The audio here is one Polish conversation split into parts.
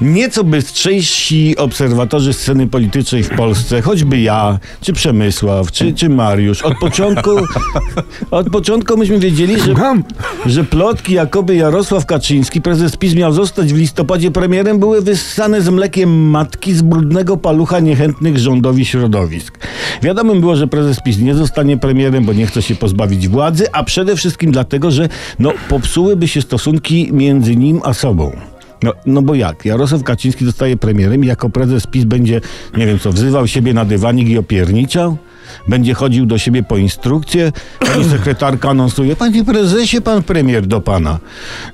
Nieco bystrzejsi obserwatorzy sceny politycznej w Polsce, choćby ja, czy Przemysław, czy, czy Mariusz, od początku, od początku myśmy wiedzieli, że, że plotki, jakoby Jarosław Kaczyński, prezes PiS, miał zostać w listopadzie premierem, były wyssane z mlekiem matki z brudnego palucha niechętnych rządowi środowisk. Wiadomym było, że prezes PiS nie zostanie premierem, bo nie chce się pozbawić władzy, a przede wszystkim dlatego, że no, popsułyby się stosunki między nim a sobą. No, no bo jak? Jarosław Kaczyński zostaje premierem i jako prezes PiS będzie, nie wiem co, wzywał siebie na dywanik i opierniczał? Będzie chodził do siebie po instrukcję? Pani sekretarka anonsuje, panie prezesie, pan premier do pana.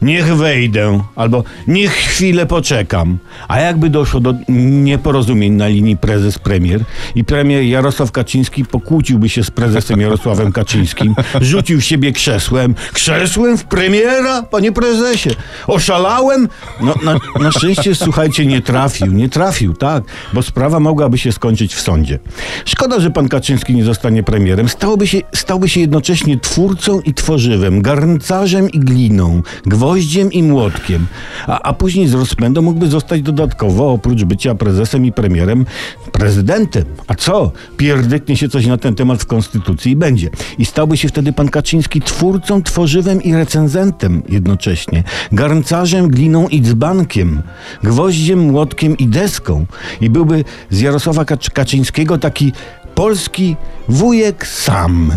Niech wejdę, albo niech chwilę poczekam. A jakby doszło do nieporozumień na linii prezes-premier i premier Jarosław Kaczyński pokłóciłby się z prezesem Jarosławem Kaczyńskim, rzucił siebie krzesłem. Krzesłem w premiera, panie prezesie. Oszalałem? No, na, na szczęście, słuchajcie, nie trafił, nie trafił, tak, bo sprawa mogłaby się skończyć w sądzie. Szkoda, że pan Kaczyński nie zostanie premierem. Stałby się, stałby się jednocześnie twórcą i tworzywem, garncarzem i gliną, gwoździem i młotkiem, a, a później z rozpędu mógłby zostać dodatkowo, oprócz bycia prezesem i premierem, prezydentem. A co? Pierdyknie się coś na ten temat w Konstytucji i będzie. I stałby się wtedy pan Kaczyński twórcą, tworzywem i recenzentem jednocześnie, garncarzem, gliną i dzbankiem, gwoździem, młotkiem i deską. I byłby z Jarosława Kacz- Kaczyńskiego taki polski wujek sam.